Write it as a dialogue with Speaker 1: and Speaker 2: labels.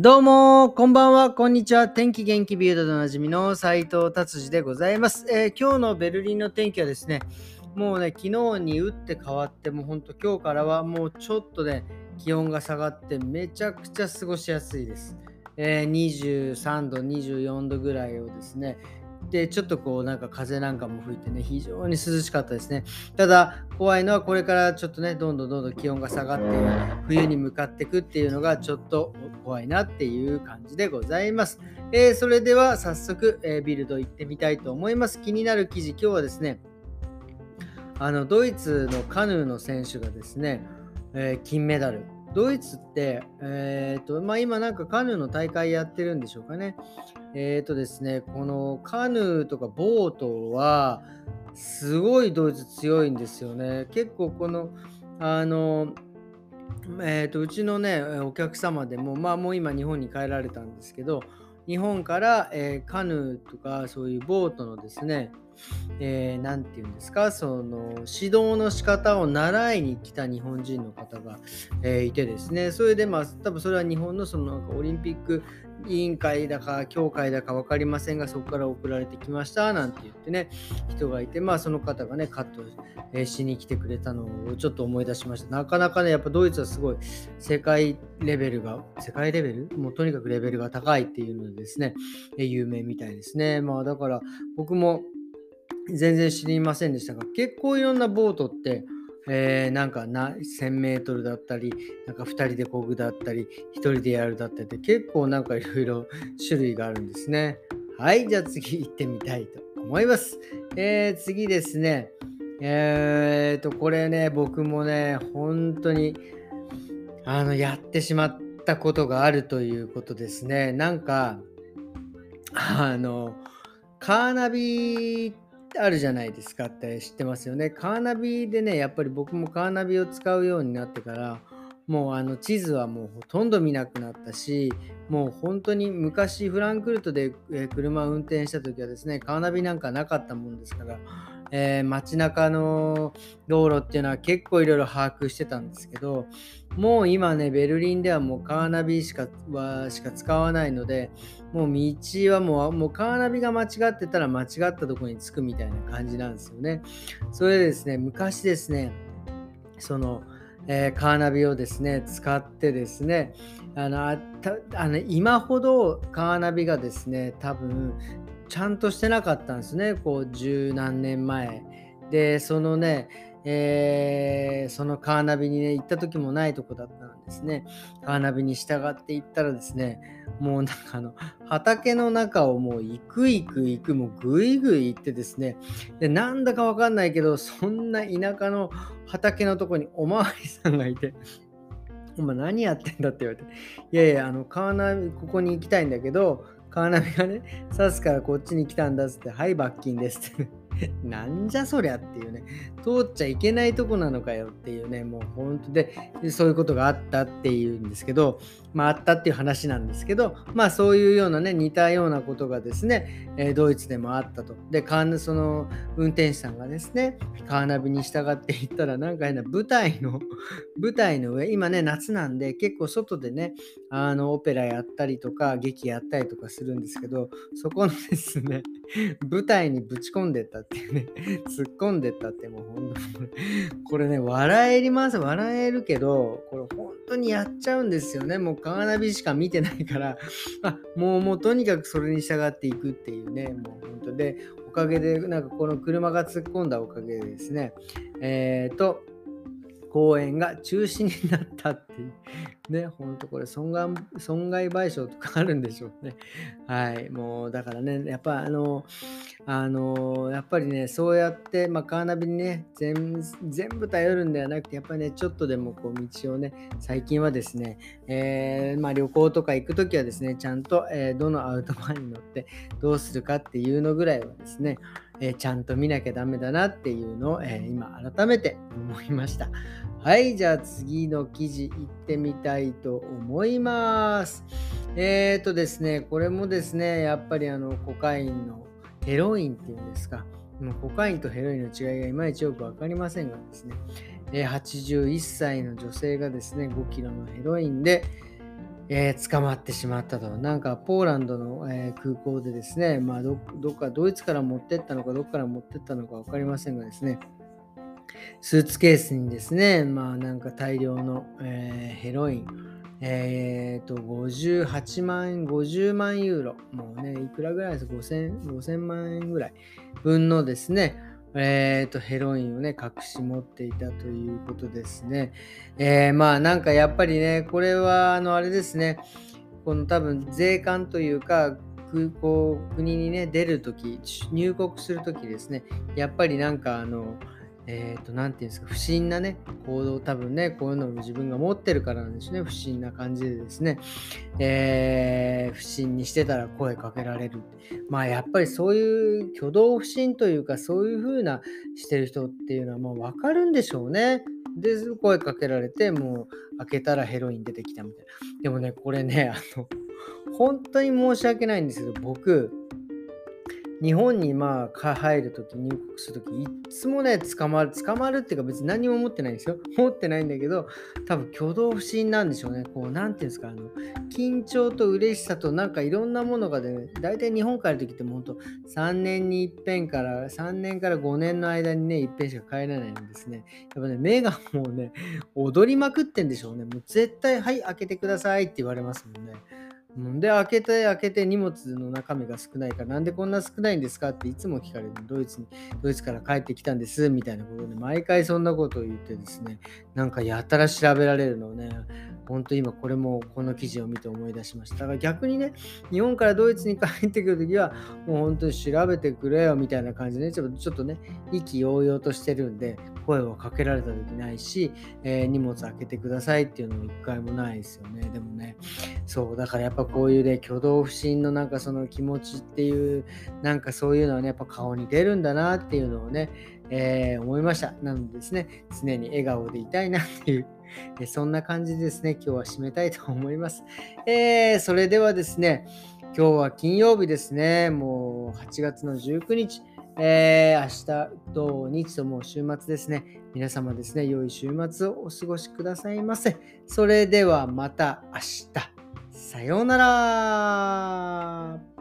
Speaker 1: どうも、こんばんは、こんにちは。天気元気ビュードでおなじみの斉藤達治でございます、えー今日のベルリンの天気はですね、もうね、昨日に打って変わって、もうほんと今日からはもうちょっとね、気温が下がってめちゃくちゃ過ごしやすいです。えー23度、24度ぐらいをですね、で、ちょっとこうなんか風なんかも吹いてね、非常に涼しかったですね。ただ、怖いのはこれからちょっとね、どんどんどんどん気温が下がって、冬に向かっていくっていうのがちょっと怖いなっていう感じでございます。えーそれでは早速、えービルド行ってみたいと思います。気になる記事、今日はですね、あのドイツのカヌーの選手がですね、えー金メダル。ドイツって、えーとまあ、今なんかカヌーの大会やってるんでしょうかね。えっ、とですね、このカヌーとかボートは、すごいドイツ強いんですよね。結構この、あの、えー、とうちのね、お客様でも、まあもう今日本に帰られたんですけど、日本から、えーカヌーとかそういうボートのですね、えーていうんですか、その指導の仕方を習いに来た日本人の方が、えーいてですね、それでまあ多分それは日本のそのなんかオリンピック委員会だか協会だか分かりませんが、そこから送られてきましたなんて言ってね、人がいて、まあその方がね、カットしに来てくれたのをちょっと思い出しました。なかなかね、やっぱドイツはすごい世界レベルが、世界レベル？もうとにかくレベルが高いっていうのでですね、有名みたいですね。まあだから僕も全然知りませんでしたが、結構いろんなボートって、えーなんかな1000メートルだったり、なんか2人で漕ぐだったり、1人でやるだったりって結構なんかいろいろ 種類があるんですね。はい、じゃあ次行ってみたいと思います。えー次ですね。えーと、これね、僕もね、本当に、あの、やってしまったことがあるということですね。なんか、あの、カーナビってあるじゃないですかって知ってますよね。カーナビでね、やっぱり僕もカーナビを使うようになってから、もうあの地図はもうほとんど見なくなったし、もう本当に昔フランクフルトで車を運転した時はですね、カーナビなんかなかったもんですから、えー街中の道路っていうのは結構いろいろ把握してたんですけど、もう今ね、ベルリンではもうカーナビしかはしか使わないので、もう道はもうもうカーナビが間違ってたら間違ったとこに着くみたいな感じなんですよね。それでですね、昔ですね、その、えーカーナビをですね、使ってですね、あのあの今ほどカーナビがですね、多分ちゃんとしてなかったんですね、こう十何年前。で、そのね、えーそのカーナビにね、行った時もないとこだったんですね。カーナビに従って行ったらですね、もうなんかあの、畑の中をもう行く行く行く、もうぐいぐい行ってですね、で、なんだかわかんないけど、そんな田舎の畑のとこにおまわりさんがいて、お前何やってんだって言われて、いやいや、あの、カーナビ、ここに行きたいんだけど、カーナビがね、刺すからこっちに来たんだっつって、はい、罰金ですって。なんじゃそりゃっていうね、通っちゃいけないとこなのかよっていうね、もう本当で、そういうことがあったっていうんですけど、まああったっていう話なんですけど、まあそういうようなね、似たようなことがですね、えドイツでもあったと。で、カーナその運転手さんがですね、カーナビに従っていったら、なんか変な舞台の、舞台の上、今ね、夏なんで、結構外でね、あの、オペラやったりとか、劇やったりとかするんですけど、そこのですね、舞台にぶち込んでったっていうね、突っ込んでったって、もう本当にこれ、ね、笑えります、笑えるけど、これ本当にやっちゃうんですよね。もうカーナビしか見てないから、あもうもうとにかくそれに従っていくっていうね、もう本当で、おかげで、なんかこの車が突っ込んだおかげでですね、えっ、と、公演が中止になったっていう。ね、ほんとこれ損害、損害賠償とかあるんでしょうね。はい、もうだからね、やっぱあの、あのやっぱりね、そうやって、まあ、カーナビにね全、全部頼るんではなくて、やっぱりね、ちょっとでもこう道をね、最近はですね、えーまあ、旅行とか行くときはですね、ちゃんと、えーどのアウトバーに乗ってどうするかっていうのぐらいはですね、えーちゃんと見なきゃダメだなっていうのを、えー今改めて思いました。はい、じゃあ次の記事行ってみたいたいと思います。えーとですね、これもですね、やっぱりあのコカインのヘロインっていうんですか、もコカインとヘロインの違いがいまいちよく分かりませんがですね、え81歳の女性がですね、5キロのヘロインで、えー、捕まってしまったと。なんかポーランドの、えー、空港でですね、まあど、どっかドイツから持ってったのか、どっから持ってったのか分かりませんがですね、スーツケースにですね、まあなんか大量の、えー、ヘロイン、えっ、ー、と、58万円、50万ユーロ、もうね、いくらぐらいです、5000, 5000万円ぐらい分のですね、えっ、ー、と、ヘロインをね、隠し持っていたということですね。えー、まあなんかやっぱりね、これは、あの、あれですね、この多分税関というか、空港、国にね、出るとき、入国するときですね、やっぱりなんかあの、えっ、ー、と、なんていうんですか、不審なね、行動、多分ね、こういうのを自分が持ってるからなんですね。不審な感じでですね、えー、不審にしてたら声かけられる。まあ、やっぱりそういう挙動不審というか、そういう風なしてる人っていうのは、もう分かるんでしょうね。で、声かけられて、もう開けたらヘロイン出てきたみたいな。でもね、これね、あの、本当に申し訳ないんですけど、僕、日本にまあ入るとき、入国するとき、いつもね、捕まる、捕まるっていうか別に何も持ってないんですよ。持ってないんだけど、多分挙動不審なんでしょうね。こう、なんていうんですか、あの、緊張と嬉しさとなんかいろんなものがね、大体日本帰るときってもう本当3年に一遍から、3年から5年の間にね、一遍しか帰らないんですね。やっぱね、目がもうね、踊りまくってんでしょうね。もう絶対、はい、開けてくださいって言われますもんね。で、開けて開けて荷物の中身が少ないから、なんでこんな少ないんですかっていつも聞かれる。ドイツに、ドイツから帰ってきたんです、みたいなことで、毎回そんなことを言ってですね、なんかやたら調べられるのをね、本当今これもこの記事を見て思い出しました。だから逆にね、日本からドイツに帰ってくるときは、もう本当に調べてくれよみたいな感じで、ね、ちょっとね、意気揚々としてるんで、声をかけられた時ないし、えー、荷物開けてくださいっていうのも一回もないですよね。でもね、そう、だからやっぱこういうね、挙動不審のなんかその気持ちっていう、なんかそういうのはね、やっぱ顔に出るんだなっていうのをね、えー、思いました。なのでですね、常に笑顔でいたいなっていう えそんな感じでですね、今日は締めたいと思います。えー、それではですね、今日は金曜日ですね、もう8月の19日、えー、明日、土日ともう週末ですね。皆様ですね、良い週末をお過ごしくださいませ。それではまた明日。さようなら。